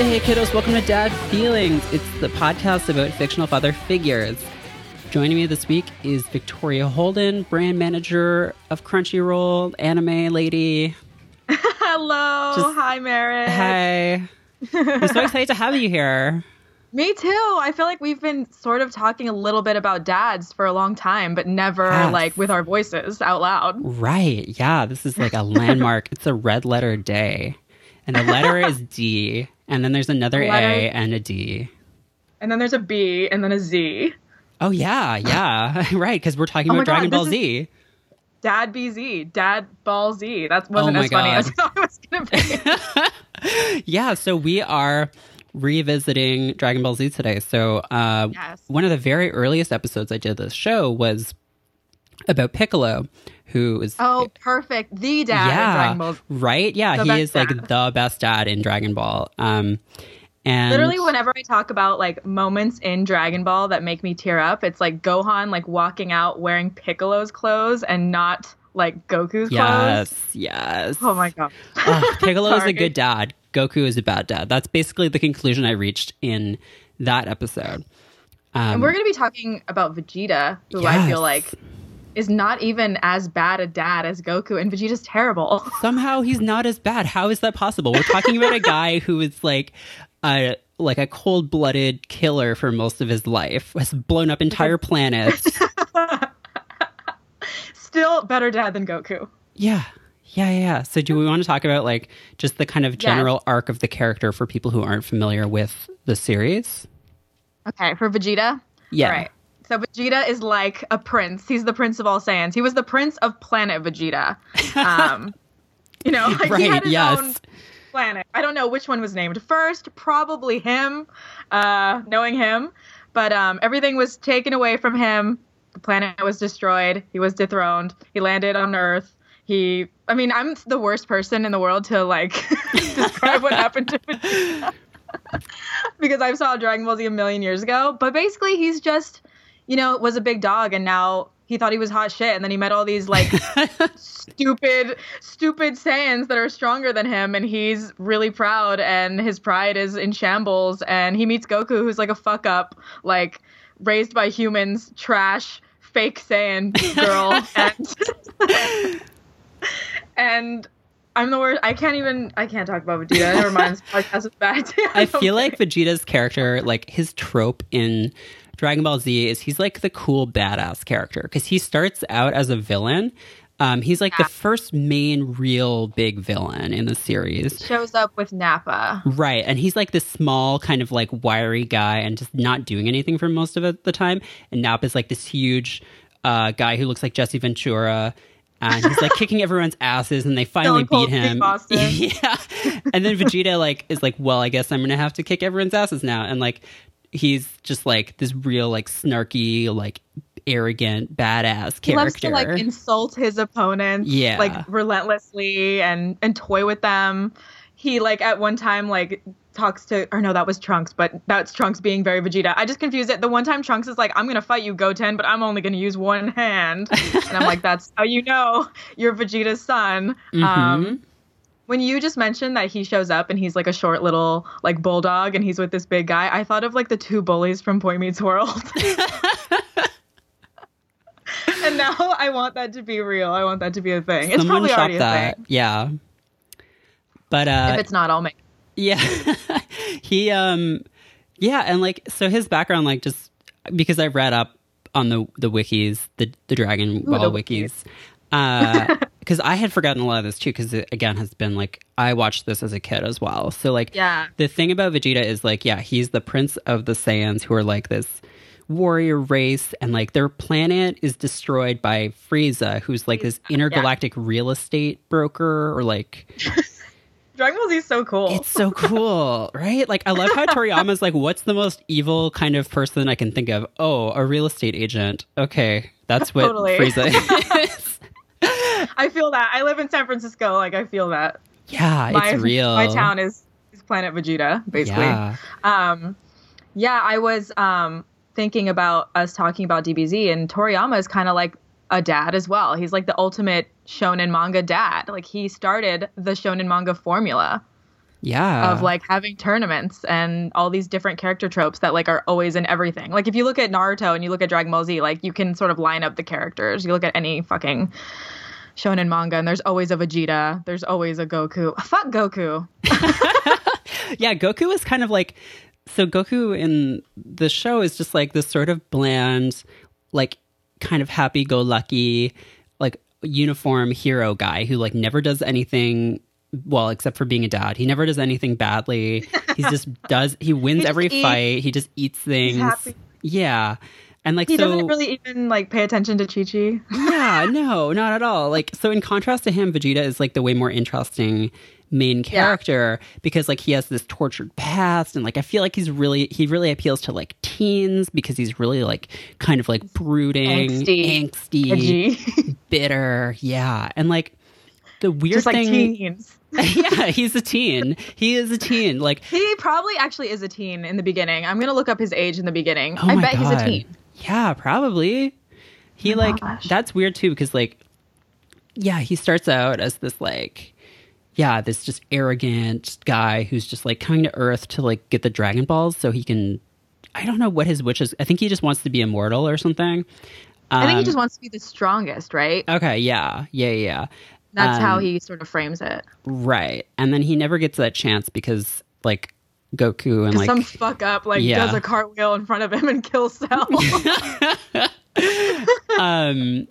Hey, kiddos, welcome to Dad Feelings. It's the podcast about fictional father figures. Joining me this week is Victoria Holden, brand manager of Crunchyroll, anime lady. Hello. Just- Hi, Merritt. Hey. I'm so excited to have you here. Me too. I feel like we've been sort of talking a little bit about dads for a long time, but never Yes. like with our voices out loud. Right. Yeah, this is like a landmark. it's a red letter day. And the letter is D. And then there's another Letter- A and a D. And then there's a B and then a Z. Oh, yeah. Yeah. right. Because we're talking Oh about Dragon Ball Z. Dad BZ. Dad Ball Z. That wasn't Oh as funny as I thought it was going to be. yeah, so we are revisiting Dragon Ball Z today. So, uh, Yes. one of the very earliest episodes I did this show was about Piccolo, who is oh, perfect. The dad in yeah, Dragon Ball. right? Yeah, The he is like the best dad in Dragon Ball. Um, and Literally, whenever I talk about like moments in Dragon Ball that make me tear up, it's like Gohan like walking out wearing Piccolo's clothes and not like Goku's clothes. yes, yes. Oh my god. Oh, Piccolo is a good dad. Goku is a bad dad. That's basically the conclusion I reached in that episode. Um, And we're going to be talking about Vegeta, who I feel like is not even as bad a dad as Goku, and Vegeta's terrible. somehow he's not as bad. How is that possible? We're talking about a guy who is like a like a cold-blooded killer for most of his life. Has blown up entire planets. Still better dad than Goku. yeah. Yeah, yeah. So do we want to talk about like just the kind of general arc of the character for people who aren't familiar with the series? Okay, for Vegeta. Yeah. All right. So Vegeta is like a prince. He's the prince of all Saiyans. He was the prince of planet Vegeta. Um, you know, like he had his yes. own planet. I don't know which one was named first. Probably him, uh, knowing him. But um, everything was taken away from him. The planet was destroyed. He was dethroned. He landed on Earth. He, I mean, I'm the worst person in the world to like describe what happened to Vegeta because I saw Dragon Ball Z a million years ago. But basically, he's just, you know, was a big dog, and now he thought he was hot shit, and then he met all these like stupid, stupid Saiyans that are stronger than him, and he's really proud, and his pride is in shambles, and he meets Goku, who's like a fuck up, like raised by humans, trash, fake Saiyan girl, and and. I'm the worst. I can't even. I can't talk about Vegeta. Never mind. This podcast is bad. I feel like Vegeta's character, like his trope in Dragon Ball Z, is he's like the cool badass character because he starts out as a villain. Um, he's like the first main real big villain in the series. shows up with Nappa. Right. And he's like this small, kind of like wiry guy and just not doing anything for most of the time. And Nappa is like this huge uh, guy who looks like Jesse Ventura. And he's like kicking everyone's asses, and they finally beat him. Yeah. And then Vegeta like is like, well, I guess I'm gonna have to kick everyone's asses now. And like he's just like this real like snarky, like arrogant, badass character He loves to like insult his opponents, Yeah. like relentlessly and and toy with them. He like at one time like talks to or no, that was Trunks, but that's Trunks being very Vegeta. I just confused it. The one time Trunks is like, "I'm gonna fight you, Goten, but I'm only gonna use one hand," and I'm like, "That's how you know you're Vegeta's son." Mhm. Um, when you just mentioned that he shows up and he's like a short little like bulldog and he's with this big guy, I thought of like the two bullies from Boy Meets World. and now I want that to be real. I want that to be a thing. It's Someone probably shop already a that. thing. Yeah. But uh If it's not, I'll make. Yeah. he um yeah, and like so his background like just because I've read up on the the wikis, the the Dragon Ooh, Ball the wikis. Uh cuz I had forgotten a lot of this too cuz it again has been like I watched this as a kid as well. So like Yeah. the thing about Vegeta is like yeah, he's the prince of the Saiyans who are like this warrior race and like their planet is destroyed by Frieza who's like this intergalactic real estate broker or like Dragon Ball Z is so cool. it's so cool, right? Like I love how Toriyama's like, what's the most evil kind of person I can think of? Oh, a real estate agent. Okay, that's what Totally. Frieza is. I feel that. I live in San Francisco. Like I feel that. yeah, My it's real. my town is is Planet Vegeta, basically. Yeah, Um, yeah, I was um, thinking about us talking about DBZ, and Toriyama is kind of like a dad as well. He's like the ultimate shonen manga dad. Like he started the shonen manga formula. Yeah. of like having tournaments and all these different character tropes that like are always in everything. Like if you look at Naruto and you look at Dragon Ball Z, like you can sort of line up the characters. You look at any fucking shonen manga and there's always a Vegeta, there's always a Goku. Fuck Goku. yeah, Goku is kind of like so Goku in the show is just like this sort of bland, like kind of happy go lucky, like uniform hero guy who like never does anything well except for being a dad. He never does anything badly. He just does he wins He every eats. fight. He just eats things. Yeah. And like He so doesn't really even like pay attention to Chi Chi. yeah, no, not at all. Like, so in contrast to him, Vegeta is like the way more interesting main character because like he has this tortured past and like I feel like he's really he really appeals to like teens because he's really like kind of like brooding, Angsty. angsty, bitter, yeah. And like the weird Just like thing teens. Yeah, he's a teen. He is a teen. Like He probably actually is a teen in the beginning. I'm gonna look up his age in the beginning. Oh I bet he's a teen. Yeah, probably. He Oh like gosh. that's weird too because like yeah, he starts out as this like yeah, this just arrogant guy who's just like coming to Earth to like get the Dragon Balls so he can I don't know what his wish is. I think he just wants to be immortal or something. I think he Um, just wants to be the strongest, right? Okay, yeah. Yeah, yeah. That's how um, he sort of frames it. Right. And then he never gets that chance because like Goku and like Some fuck up like Yeah. does a cartwheel in front of him and kills Cell. um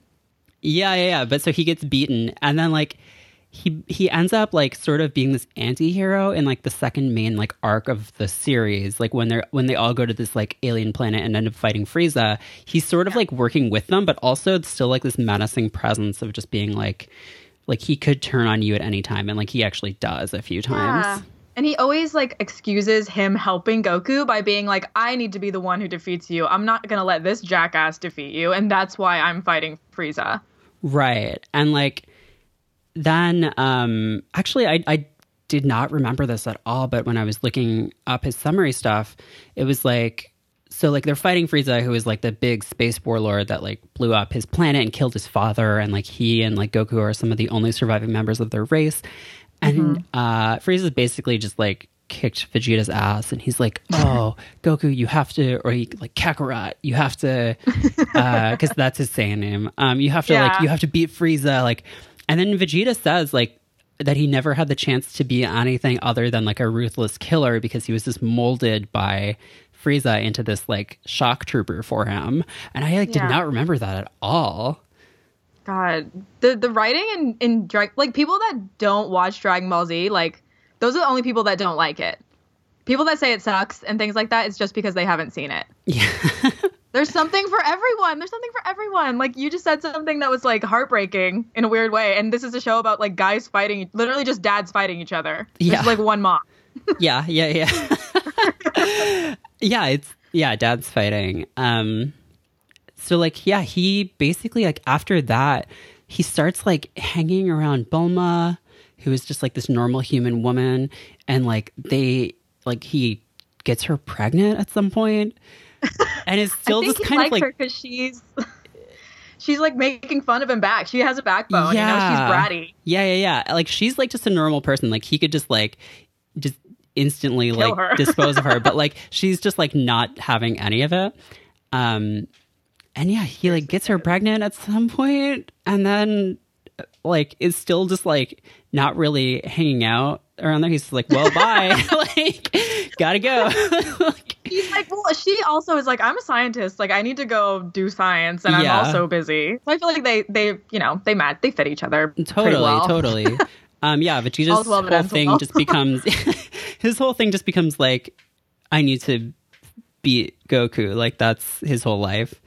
yeah, yeah, yeah. But so he gets beaten and then like he he ends up like sort of being this anti-hero in like the second main like arc of the series. Like when they're when they all go to this like alien planet and end up fighting Frieza, he's sort of like working with them, but also still like this menacing presence of just being like like he could turn on you at any time and like he actually does a few times. Yeah. And he always like excuses him helping Goku by being like, I need to be the one who defeats you. I'm not gonna let this jackass defeat you, and that's why I'm fighting Frieza. Right. And like then um actually I I did not remember this at all, but when I was looking up his summary stuff, it was like so like they're fighting Frieza who is like the big space warlord that like blew up his planet and killed his father and like he and like Goku are some of the only surviving members of their race. And uh Frieza's basically just like kicked Vegeta's ass and he's like, "Oh, Goku, you have to or he like Kakarot, you have to uh cuz that's his Saiyan name. Um you have to like you have to beat Frieza like and then Vegeta says like that he never had the chance to be anything other than like a ruthless killer because he was just molded by Frieza into this like shock trooper for him. And I like Yeah. did not remember that at all. God, the the writing in in Drag like people that don't watch Dragon Ball Z, like those are the only people that don't like it. People that say it sucks and things like that, it's just because they haven't seen it. Yeah. There's something for everyone. There's something for everyone. Like you just said something that was like heartbreaking in a weird way, and this is a show about like guys fighting, literally just dads fighting each other. Yeah. There's like one mom. yeah, yeah, yeah. yeah, it's yeah, dad's fighting. Um so like yeah, he basically like after that, he starts like hanging around Bulma, who is just like this normal human woman, and like they like he gets her pregnant at some point. And it's still just kind of like her because she's she's like making fun of him back. She has a backbone. You know, Yeah. she's bratty. Yeah, yeah, yeah. Like she's like just a normal person. Like he could just like just instantly Kill like dispose of her, but like she's just like not having any of it. Um and yeah, he like gets her pregnant at some point and then like is still just like not really hanging out around there. He's like, "Well, bye." like got to go. like, He's like, well, she also is like, I'm a scientist. Like, I need to go do science, and Yeah. I'm also busy. So I feel like they, they, you know, they match, they fit each other totally, well. totally. Um, yeah, Vegeta's All's well that whole thing well. just becomes his whole thing just becomes like, I need to beat Goku. Like that's his whole life.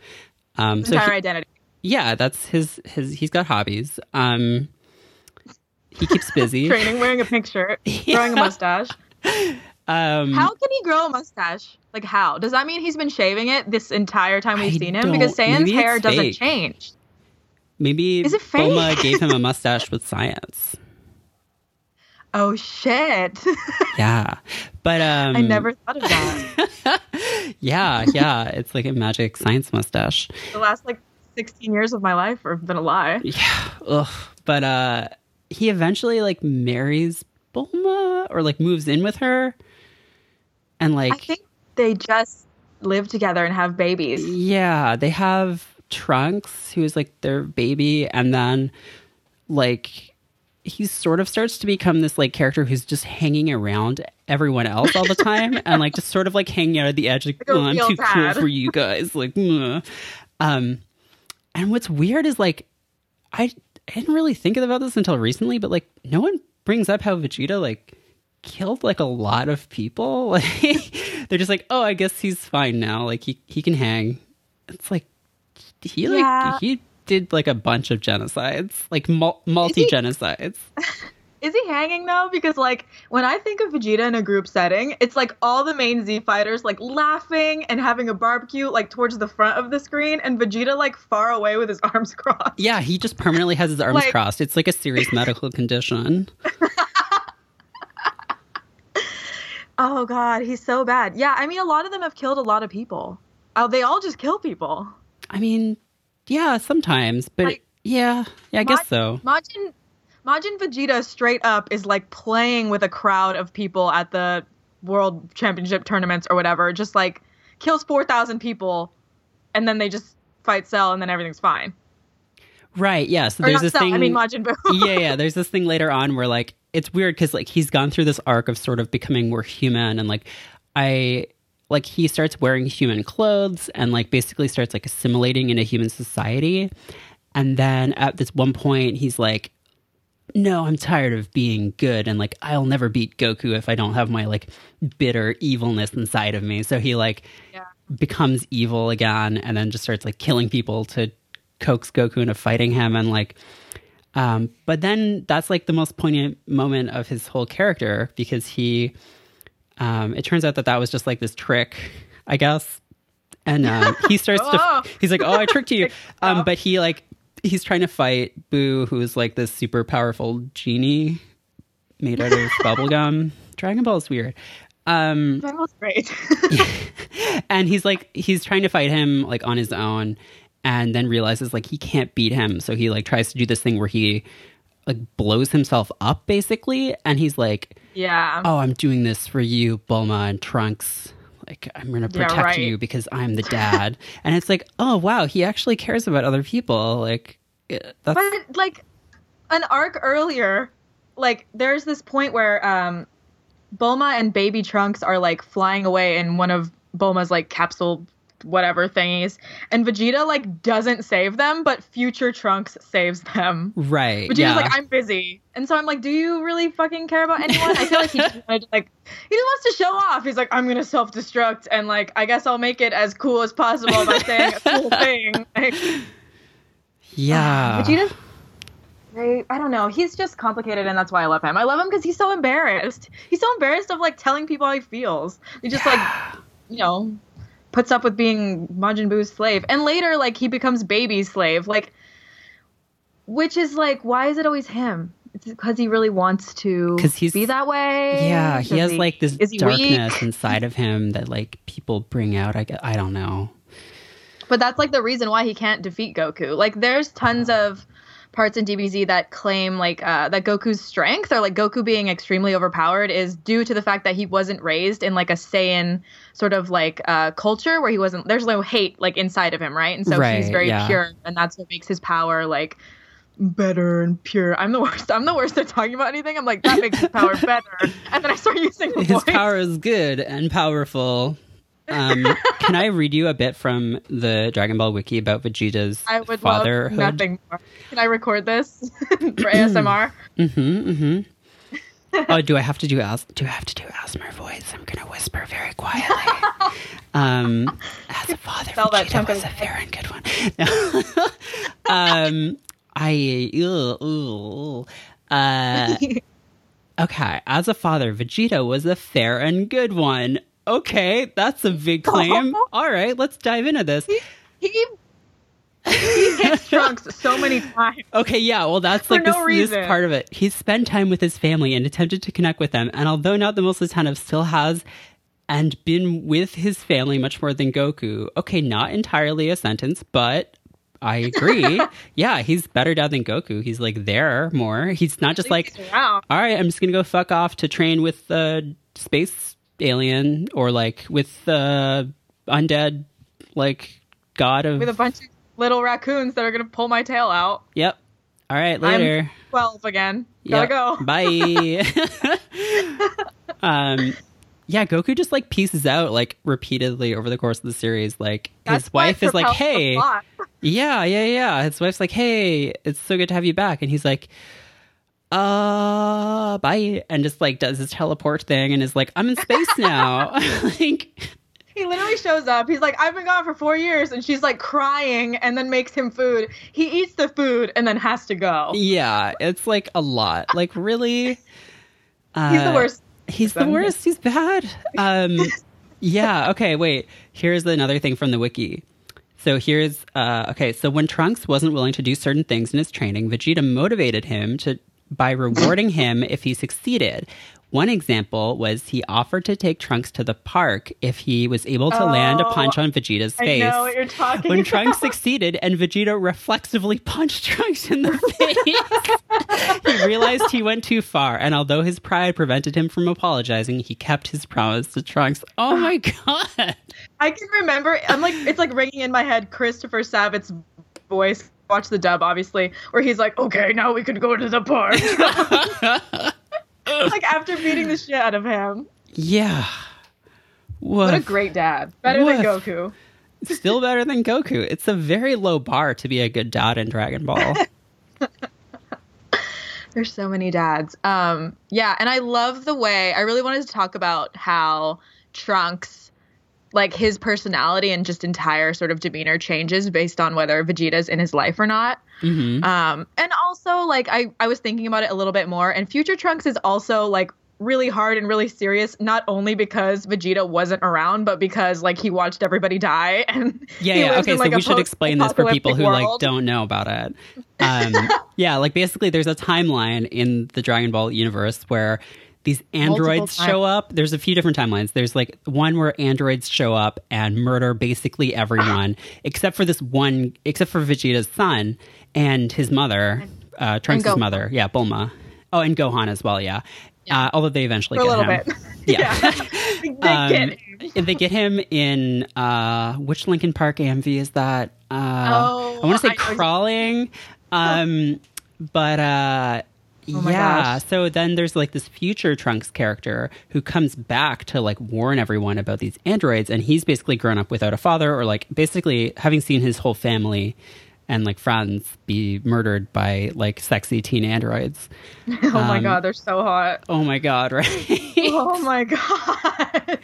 Um, so Entire he- identity. yeah, that's his his. He's got hobbies. Um, he keeps busy. Training, wearing a pink shirt, growing a mustache. Um, How can he grow a mustache? Like, how? Does that mean he's been shaving it this entire time we've I seen him? Because Saiyan's hair doesn't fake. change. maybe Is it fake? Bulma gave him a mustache with science. Oh shit! Yeah, but um, I never thought of that. Yeah, yeah, it's like a magic science mustache. the last like 16 years of my life have been a lie. Yeah. Ugh. But uh he eventually like marries Bulma or like moves in with her. And like I think they just live together and have babies. yeah, they have Trunks, who is like their baby, and then like he sort of starts to become this like character who's just hanging around everyone else all the time and like just sort of like hanging out at the edge like, oh, I'm too cool for you guys like mwah." um and what's weird is like I, I didn't really think about this until recently but like no one brings up how Vegeta like killed like a lot of people like they're just like oh I guess he's fine now like he he can hang it's like he like Yeah. he did like a bunch of genocides like mul- multi genocides Is he hanging though? Because like when I think of Vegeta in a group setting, it's like all the main Z fighters like laughing and having a barbecue like towards the front of the screen, and Vegeta like far away with his arms crossed. Yeah, he just permanently has his arms Like- crossed. It's like a serious medical condition. Oh god, he's so bad. Yeah, I mean a lot of them have killed a lot of people. Oh, they all just kill people. I mean, yeah, sometimes, but Like- yeah, yeah, I guess so. Majin Majin Vegeta straight up is like playing with a crowd of people at the World Championship tournaments or whatever. Just like kills four thousand people, and then they just fight Cell, and then everything's fine. Right, yeah. So Or there's not this Cell, thing. I mean Majin Buu. yeah, yeah. There's this thing later on where like it's weird because like he's gone through this arc of sort of becoming more human and like I like he starts wearing human clothes and like basically starts like assimilating into human society. And then at this one point he's like, No, I'm tired of being good and like I'll never beat Goku if I don't have my like bitter evilness inside of me. So he like Yeah. becomes evil again and then just starts like killing people to coax Goku into fighting him and like um but then that's like the most poignant moment of his whole character because he um it turns out that that was just like this trick I guess. And um he starts Oh. to he's like oh I tricked you. Um but he like he's trying to fight Buu who's like this super powerful genie made out of bubblegum. Dragon Ball is weird. Um That was great. and he's like he's trying to fight him like on his own and then realizes like he can't beat him. So he like tries to do this thing where he like blows himself up basically. And he's like yeah. oh i'm doing this for you bulma and trunks. Like i'm gonna Yeah, protect right. you because i'm the dad. And it's like oh wow he actually cares about other people. Like that's But like an arc earlier, like there's this point where um Bulma and Baby Trunks are like flying away in one of Bulma's like capsule whatever thingies, and Vegeta like doesn't save them, but future Trunks saves them. right Vegeta's yeah like, I'm busy. And so I'm like, do you really fucking care about anyone? I feel like he just wanted to, like he just wants to show off. He's like, I'm gonna self destruct and like I guess I'll make it as cool as possible by saying a cool thing. Like, yeah Vegeta's great. I don't know. He's just complicated, and that's why I love him. I love him because he's so embarrassed. He's so embarrassed of like telling people how he feels. He just like, you know, puts up with being Majin Buu's slave, and later like he becomes Baby's slave. Like, which is like, why is it always him? It's because he really wants to 'Cause he's- be that way. yeah he has like this is he darkness weak? inside of him that like people bring out i, I don't know But that's like the reason why he can't defeat Goku. Like there's tons of parts in DBZ that claim like uh, that Goku's strength or like Goku being extremely overpowered is due to the fact that he wasn't raised in like a Saiyan sort of like uh, culture where he wasn't there's no hate like inside of him, right? And so he's very yeah. pure and that's what makes his power like better and pure. I'm the worst. I'm the worst at talking about anything. I'm like that makes his power better. And then I start using the his voice. power is good and powerful. Um, can I read you a bit from the Dragon Ball wiki about Vegeta's I would fatherhood? love nothing more. Can I record this for ASMR? Mm-hmm. Mm-hmm. oh, do I have to do as do I have to do Asmer voice? I'm gonna whisper very quietly. um, as a father, Sell Vegeta was a very good one. um, I ugh, ugh. uh, okay. As a father, Vegeta was a fair and good one. Okay, that's a big claim. All right, let's dive into this. he he hits Trunks so many times. Okay, yeah, well, that's like no this, this part of it. He's spent time with his family and attempted to connect with them, and although not the most attentive, still has and been with his family much more than Goku. Okay, not entirely a sentence, but I agree. yeah, he's better dad than Goku. He's like there more. He's not just like, all right, I'm just gonna go fuck off to train with the space alien or like with the undead like god of. with a bunch of little raccoons that are gonna pull my tail out. yep. All right, later. I'm Twelve again. Gotta Yep. go. Bye. um, yeah, Goku just like pieces out like repeatedly over the course of the series. Like That's his wife is like, "Hey, yeah, yeah, yeah." His wife's like, "Hey, it's so good to have you back," and he's like, "Uh, bye," and just like does his teleport thing and is like, "I'm in space now." like, He literally shows up. He's like, I've been gone for four years, and she's like crying, and then makes him food. He eats the food and then has to go. yeah, it's like a lot. Like, really. He's the Uh, worst. He's the worst. He's bad. Um, yeah. Okay. Wait. Here's another thing from the wiki. So here's uh, okay. So when Trunks wasn't willing to do certain things in his training, Vegeta motivated him to by rewarding him if he succeeded. One example was he offered to take Trunks to the park if he was able to land a Oh, punch on Vegeta's face. I know what you're talking When about. Trunks succeeded and Vegeta reflexively punched Trunks in the face, he realized he went too far. And although his pride prevented him from apologizing, he kept his promise to Trunks. Oh my god. I can remember. I'm like, it's like ringing in my head. Christopher Sabat's voice. Watch the dub, obviously, where he's like, "Okay, now we can go to the park." like after beating the shit out of him. yeah. What a great dad. Better than Goku. Still better than Goku. It's a very low bar to be a good dad in Dragon Ball. There's so many dads. Um, yeah, and I love the way I really wanted to talk about how Trunks, like his personality and just entire sort of demeanor changes based on whether Vegeta's in his life or not. hmm Um, and also like I, I was thinking about it a little bit more, and Future Trunks is also like really hard and really serious, not only because Vegeta wasn't around, but because like he watched everybody die and Yeah, yeah. Okay, in, so like, a we should explain this for people who post-apocalyptic like don't know about it. Um, yeah, like basically, there's a timeline in the Dragon Ball universe where these androids show up. There's a few different timelines. There's like one where androids show up and murder basically everyone except for this one, except for Vegeta's son and his mother, uh, Trunks' mother. Yeah, Bulma. Oh, and Gohan as well. Yeah. Uh, although they eventually for a get little him. bit. Yeah. they Um, get him. and they get him in uh which Linkin Park AMV is that? Uh Oh, I want to say I crawling. Um but uh Oh my yeah, gosh. so then there's like this future Trunks character who comes back to like warn everyone about these androids and he's basically grown up without a father or like basically having seen his whole family and like friends be murdered by like sexy teen androids. Oh my um, god, they're so hot. Oh my god, right? Oh my god.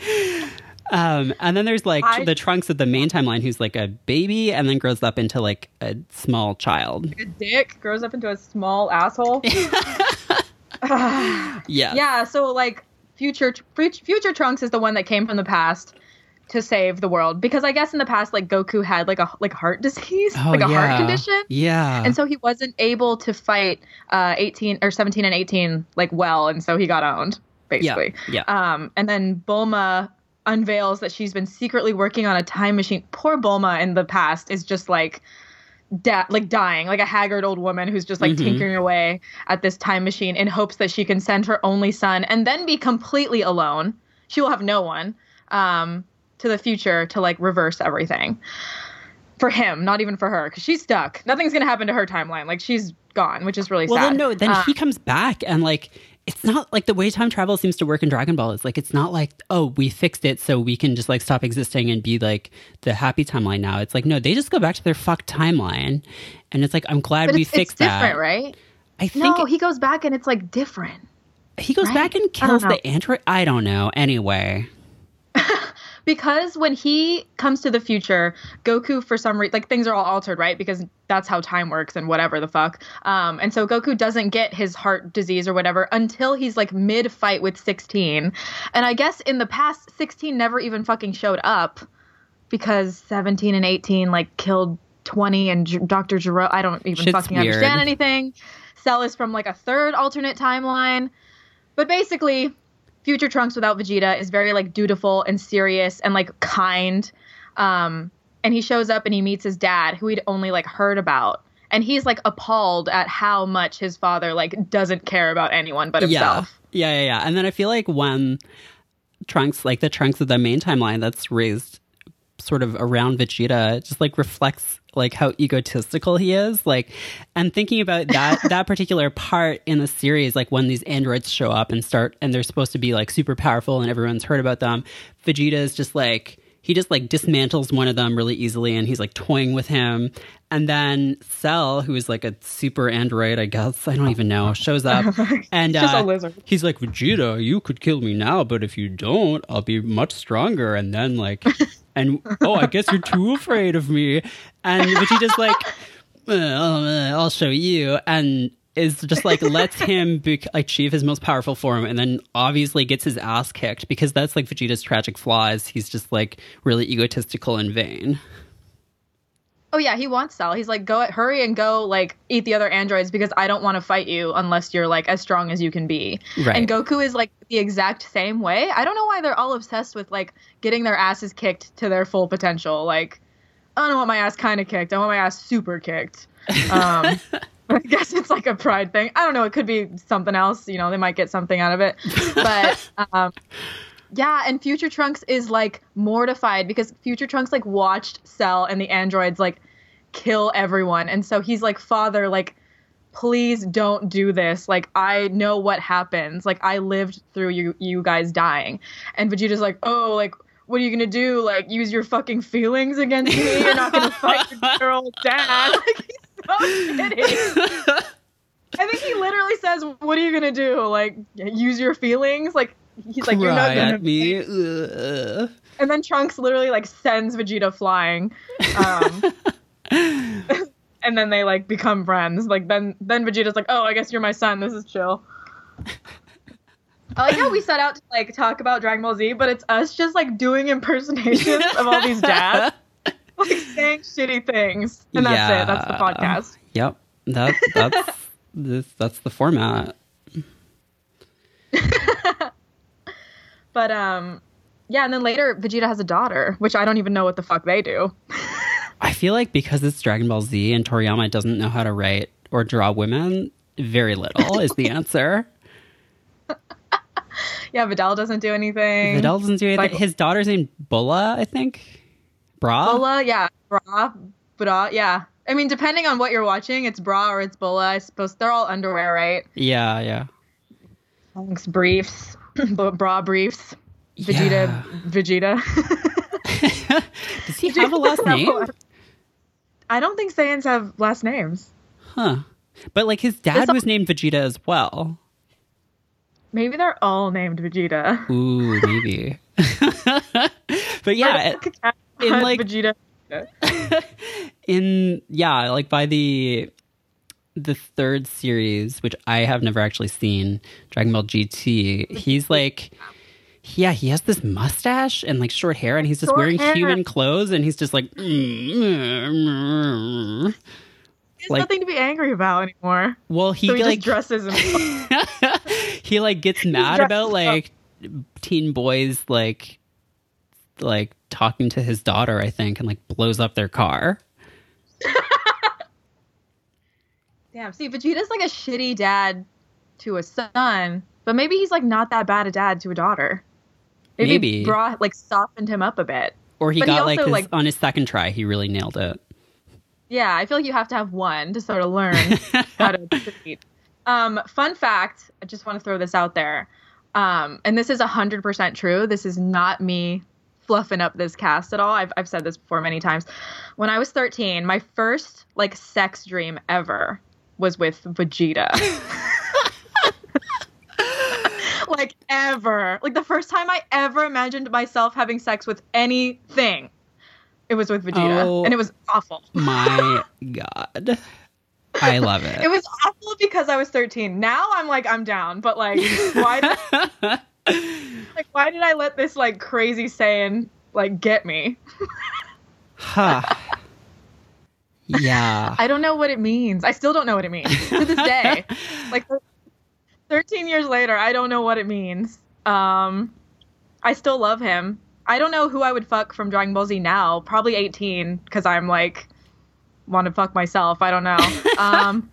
Um, and then there's like I- the trunks of the main timeline who's like a baby and then grows up into like a small child. a dick grows up into a small asshole. Yeah. yeah, so like future future Trunks is the one that came from the past to save the world because I guess in the past like Goku had like a like heart disease, Oh, like a yeah. heart condition. Yeah. And so he wasn't able to fight uh 18 or 17 and 18 like well and so he got owned basically. Yeah. Yeah. Um and then Bulma unveils that she's been secretly working on a time machine. Poor Bulma in the past is just like da- like dying, like a haggard old woman who's just like Mhm. tinkering away at this time machine in hopes that she can send her only son and then be completely alone. She will have no one um, to the future to like reverse everything for him, not even for her, because she's stuck. Nothing's gonna happen to her timeline. Like she's gone, which is really well, sad. then no, then Uh, he comes back and like it's not like the way time travel seems to work in Dragon Ball. It's like it's not like oh we fixed it so we can just like stop existing and be like the happy timeline now. It's like no, they just go back to their fuck timeline, and it's like I'm glad but we it's, fixed it's different, that. right? I think No, he goes back and it's like different. he goes right? back and kills the android. I don't know. Anyway, because when he comes to the future, Goku for some reason like things are all altered, right? Because that's how time works and whatever the fuck. Um, and so Goku doesn't get his heart disease or whatever until he's like mid fight with 16. And I guess in the past, 16 never even fucking showed up because 17 and 18 like killed 20 and J- Dr. Gero. I don't even Shit's fucking weird. understand anything. Cell is from like a third alternate timeline. But basically, Future Trunks without Vegeta is very like dutiful and serious and like kind. Um, and he shows up and he meets his dad, who he'd only like heard about. And he's like appalled at how much his father like doesn't care about anyone but himself. Yeah, yeah, yeah. And then I feel like when Trunks, like the Trunks of the main timeline that's raised sort of around Vegeta, just like reflects like how egotistical he is. Like, and thinking about that that particular part in the series, like when these androids show up and start, and they're supposed to be like super powerful, and everyone's heard about them. Vegeta is just like he just like dismantles one of them really easily and he's like toying with him and then Cell, who is like a super android, I guess I don't even know, shows up and uh, he's like Vegeta, you could kill me now, but if you don't, I'll be much stronger. And then like, and oh, I guess you're too afraid of me. And Vegeta's like, well, uh, I'll show you, and is just like lets him bec achieve his most powerful form, and then obviously gets his ass kicked because that's like Vegeta's tragic flaws. He's just like really egotistical and vain. Oh yeah, he wants Cell. He's like, go hurry and go like eat the other androids because I don't want to fight you unless you're like as strong as you can be. Right. And Goku is like the exact same way. I don't know why they're all obsessed with like getting their asses kicked to their full potential. Like, I don't want my ass kind of kicked. I want my ass super kicked. Um, I guess it's like a pride thing. I don't know. It could be something else. You know, they might get something out of it. But um, yeah, and Future Trunks is like mortified because Future Trunks like watched Cell and the androids like kill everyone. And so he's like, Father, like, please don't do this. Like, I know what happens. Like, I lived through you you guys dying. And Vegeta's like, oh, like, what are you gonna do? Like, use your fucking feelings against me? You're not gonna fight your old dad. Like, he's so shitty. I think he literally says, "What are you gonna do? Like, use your feelings?" Like, he's like, "You're not gonna." me. Ugh. And then Trunks literally like sends Vegeta flying. Um, and then they like become friends. Like then then Vegeta's like, "Oh, I guess you're my son. This is chill." I like how we set out to like talk about Dragon Ball Z, but it's us just like doing impersonations of all these dads, like saying shitty things, and that's it. That's the podcast. Yep. That that's this that's the format. But um, yeah, and then later Vegeta has a daughter, which I don't even know what the fuck they do. I feel like because it's Dragon Ball Z and Toriyama doesn't know how to write or draw women, very little is the answer. Yeah, Vidal doesn't do anything. Vidal doesn't do anything. Like- His daughter's named Bulla, I think. Bra. Bulla, yeah, bra, bra, yeah. I mean, depending on what you're watching, it's bra or it's bulla. I suppose they're all underwear, right? Yeah, yeah. Thanks, briefs, bra briefs. Vegeta, Yeah. Vegeta. Does he have a last name? I don't think Saiyans have last names. Huh. But like his dad a- was named Vegeta as well. Maybe they're all named Vegeta. Ooh, maybe. but yeah, in, like- Vegeta. in yeah, like by the the third series, which I have never actually seen, Dragon Ball GT, he's like yeah, he has this mustache and like short hair, and he's just Short wearing hair. human clothes, and he's just like, mm, mm, mm. There's Like- nothing to be angry about anymore. well, he So he like dresses himself. he like gets mad about up. like teen boys like like talking to his daughter, I think, and like blows up their car. Damn. See, Vegeta's like a shitty dad to a son, but maybe he's like not that bad a dad to a daughter. Maybe, Maybe. brought like softened him up a bit. Or he But he got like, also, his, like- on his second try, he really nailed it. Yeah, I feel like you have to have one to sort of learn how to treat. Um, fun fact, I just want to throw this out there. Um, and this is 100% true. This is not me fluffing up this cast at all. I've, I've said this before many times. When I was 13, my first like sex dream ever was with Vegeta. like ever. Like the first time I ever imagined myself having sex with anything, it was with Vegeta. Oh. And it was awful. My God. I love it. It was awful because I was 13. Now I'm like I'm down, but like why did, like why did I let this like crazy Saiyan like get me? huh. Yeah. I don't know what it means. I still don't know what it means to this day. like 13 years later, I don't know what it means. Um I still love him. I don't know who I would fuck from Dragon Ball Z now. Probably 18 because I'm like want to fuck myself. I don't know. Um,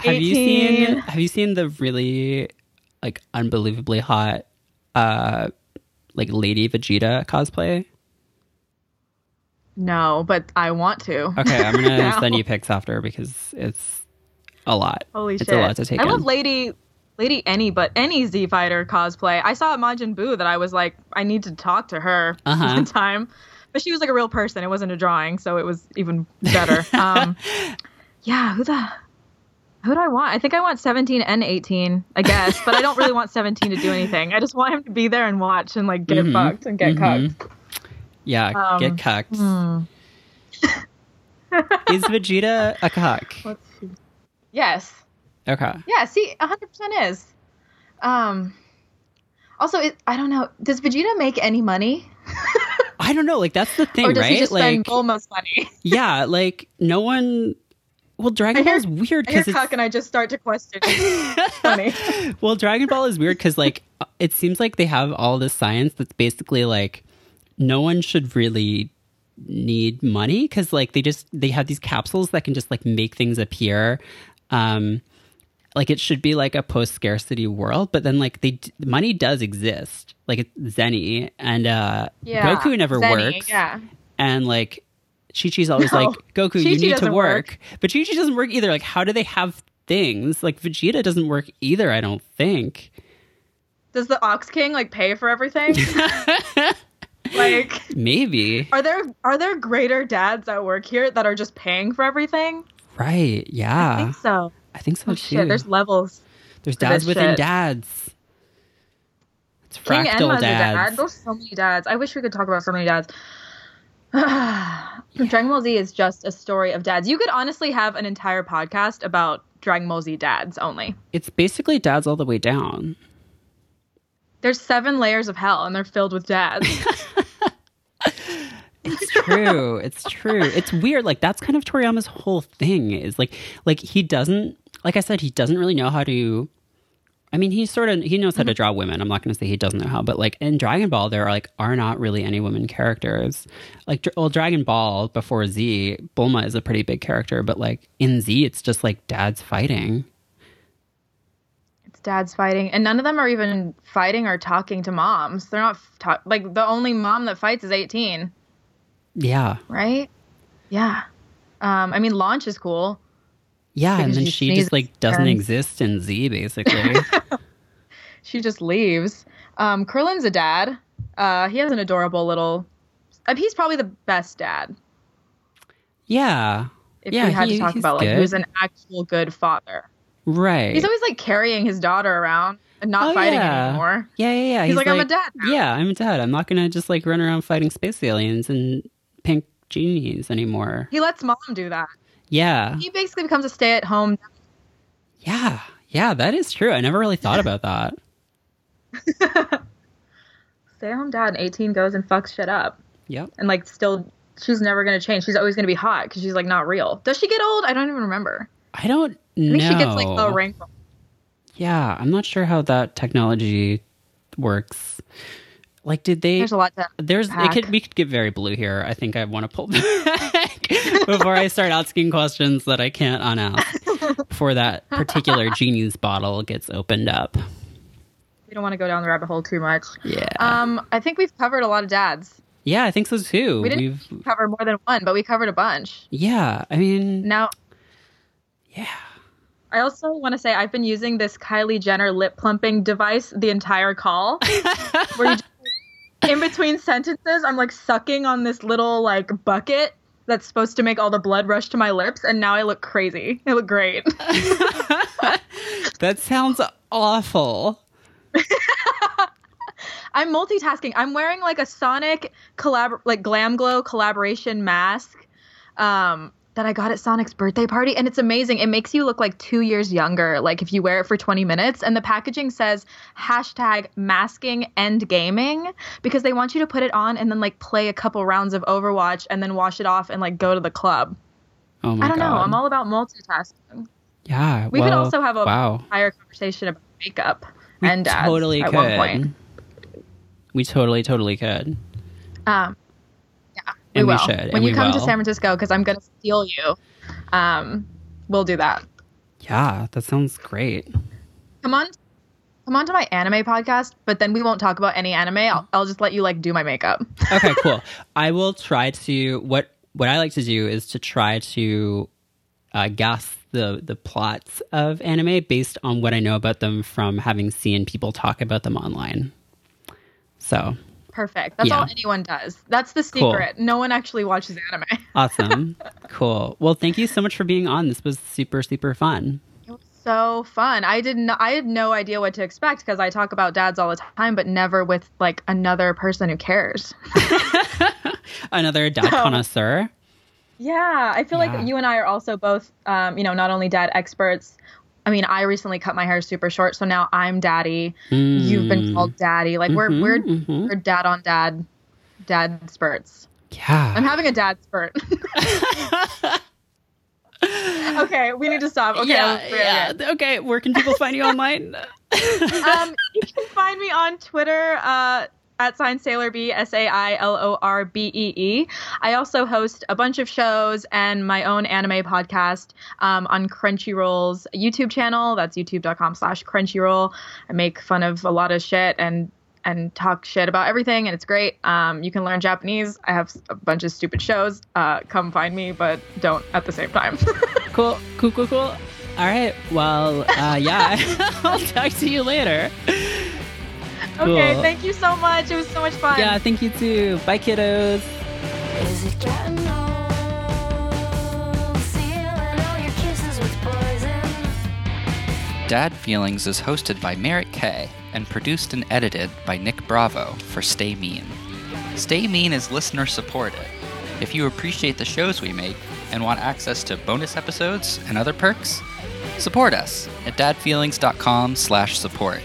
Have you seen have you seen the really like unbelievably hot uh like Lady Vegeta cosplay? No, but I want to. Okay, I'm gonna send you pics after because it's a lot. Holy it's shit! a lot to take I in. love Lady Lady any but any Z Fighter cosplay. I saw at Majin Buu that I was like, I need to talk to her Uh-huh. one time. But she was like a real person. It wasn't a drawing, so it was even better. um, yeah, who the who do I want? I think I want 17 and 18, I guess, but I don't really want 17 to do anything. I just want him to be there and watch and like get Mhm. fucked and get Mhm. cucked. Yeah, Um, get cucked. Hmm. Is Vegeta a cuck? Yes. Okay. Yeah, see, 100% is. Um also, it, I don't know. Does Vegeta make any money? I don't know. Like that's the thing, or does right? he just like, spend Bulma's money? yeah, like no one. Well, Dragon hear- Ball is weird I hear because cuck it's and I just start to question. Funny. well, Dragon Ball is weird because like it seems like they have all this science that's basically like no one should really need money because like they just they have these capsules that can just like make things appear. Um, like it should be like a post scarcity world, but then like they money does exist. Like it's Zenny and uh, Yeah. Goku never Zenny, works. Yeah. and like Chi Chi's always No. like, Goku, you Chi-Chi need to work. work. But Chi Chi doesn't work either. Like, how do they have things? Like, Vegeta doesn't work either, I don't think. Does the Ox King like pay for everything? like Maybe. are there are there greater dads at work here that are just paying for everything? Right. Yeah. I think so. I think so Oh too. shit, there's levels. There's dads within shit. dads. It's King fractal Enma's a dads. dad. There's so many dads. I wish we could talk about so many dads. Dragon Ball Z is just a story of dads. You could honestly have an entire podcast about Dragon Ball Z dads only. It's basically dads all the way down. There's seven layers of hell, and they're filled with dads. It's true. it's true. It's weird. Like that's kind of Toriyama's whole thing is like like he doesn't like I said, he doesn't really know how to I mean, he sort of he knows how to mm-hmm. draw women. I'm not going to say he doesn't know how, but like in Dragon Ball, there are like are not really any women characters. Like, well, Dragon Ball before Z, Bulma is a pretty big character, but like in Z, it's just like dads fighting. Dads fighting, and none of them are even fighting or talking to moms. They're not ta- like the only mom that fights is 18, Yeah, right? Yeah. Um, I mean, Launch is cool. yeah, and then she she just like doesn't exist in Z, basically. She just leaves. Um, Krillin's a dad. Uh, he has an adorable little. Uh, he's probably the best dad. yeah, If Yeah, we had he- to talk about like good. who's an actual good father. Right. He's always like carrying his daughter around and not Oh, fighting yeah. anymore. Yeah, yeah, yeah. He's like, "I'm a dad now." Yeah, I'm a dad. I'm not gonna just like run around fighting space aliens and pink genies anymore. He lets mom do that. Yeah, He basically becomes a stay-at-home. yeah, yeah. That is true. I never really thought about that. Stay-at-home dad, and 18 goes and fucks shit up, Yep. and like still, she's never gonna change. She's always gonna be hot because she's like not real. Does she get old? I don't even remember. I don't I think she gets like a wrinkle. Yeah, I'm not sure how that technology works. Like, did they? There's a lot to. There's it could we could get very blue here. I think I want to pull back before I start asking questions that I can't unask before that particular genie's bottle gets opened up. We don't want to go down the rabbit hole too much. Yeah. Um, I think we've covered a lot of dads. yeah, I think so too. We didn't We've cover more than one, but we covered a bunch. yeah, I mean Now, yeah. I also want to say I've been using this Kylie Jenner lip plumping device the entire call, where you just, in between sentences, I'm like sucking on this little like bucket that's supposed to make all the blood rush to my lips, and now I look crazy. I look great. That sounds awful. I'm multitasking. I'm wearing like a Sonic collab like Glam Glow collaboration mask um that I got at Sonic's birthday party and it's amazing. It makes you look like 2 years younger like if you wear it for 20 minutes and the packaging says hashtag masking and gaming because they want you to put it on and then like play a couple rounds of Overwatch and then wash it off and like go to the club. Oh my I don't god. know. I'm all about multitasking. yeah. We could also have a wow. entire conversation about makeup We and totally at could. one point. We totally, totally could. Um, we And we will. should, when you we come to. San Francisco, because I'm gonna steal you. Um, we'll do that. Yeah, that sounds great. Come on, come on to my anime podcast, but then we won't talk about any anime. I'll, I'll just let you like do my makeup. Okay, cool. I will try to what what I like to do is to try to uh, guess the the plots of anime based on what I know about them from having seen people talk about them online. So Perfect. That's Yeah. all anyone does. That's the Cool. secret. No one actually watches anime. awesome, cool. Well, thank you so much for being on. This was super super fun. It was so fun. I didn't. I had no idea what to expect because I talk about dads all the time, but never with like another person who cares. Another dad connoisseur. Yeah, I feel Yeah. like you and I are also both, um, you know, not only dad experts. I mean, I recently cut my hair super short, so now I'm daddy. You've been called daddy. Like we're we're mhm. we're dad on dad, dad spurts. Yeah. I'm having a dad spurt. okay, we need to stop. Okay, yeah, let's do it yeah. Okay, where can people find you online? um, you can find me on Twitter uh, at sign Sailor B S A I L O R B E E. I also host a bunch of shows and my own anime podcast um, on Crunchyroll's YouTube channel. That's youtube.com/slash Crunchyroll. I make fun of a lot of shit and and talk shit about everything, and it's great. Um, you can learn Japanese. I have a bunch of stupid shows. Uh, come find me, but don't at the same time. cool, cool, cool, cool. All right. Well, uh, yeah, I'll talk to you later. Okay, thank you so much. It was so much fun. Yeah, thank you too. Bye, kiddos. Is it getting old? Sealing all your kisses with poison. Dad Feelings is hosted by Merritt K and produced and edited by Nick Bravo for Stay Mean. Stay Mean is listener supported. If you appreciate the shows we make and want access to bonus episodes and other perks, support us at dadfeelings.com slash support.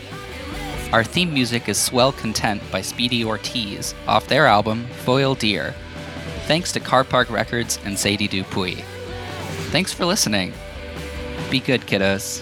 Our theme music is Swell Content by Speedy Ortiz off their album Foil Deer. Thanks to Car Park Records and Sadie Dupuis. Thanks for listening. Be good, kiddos.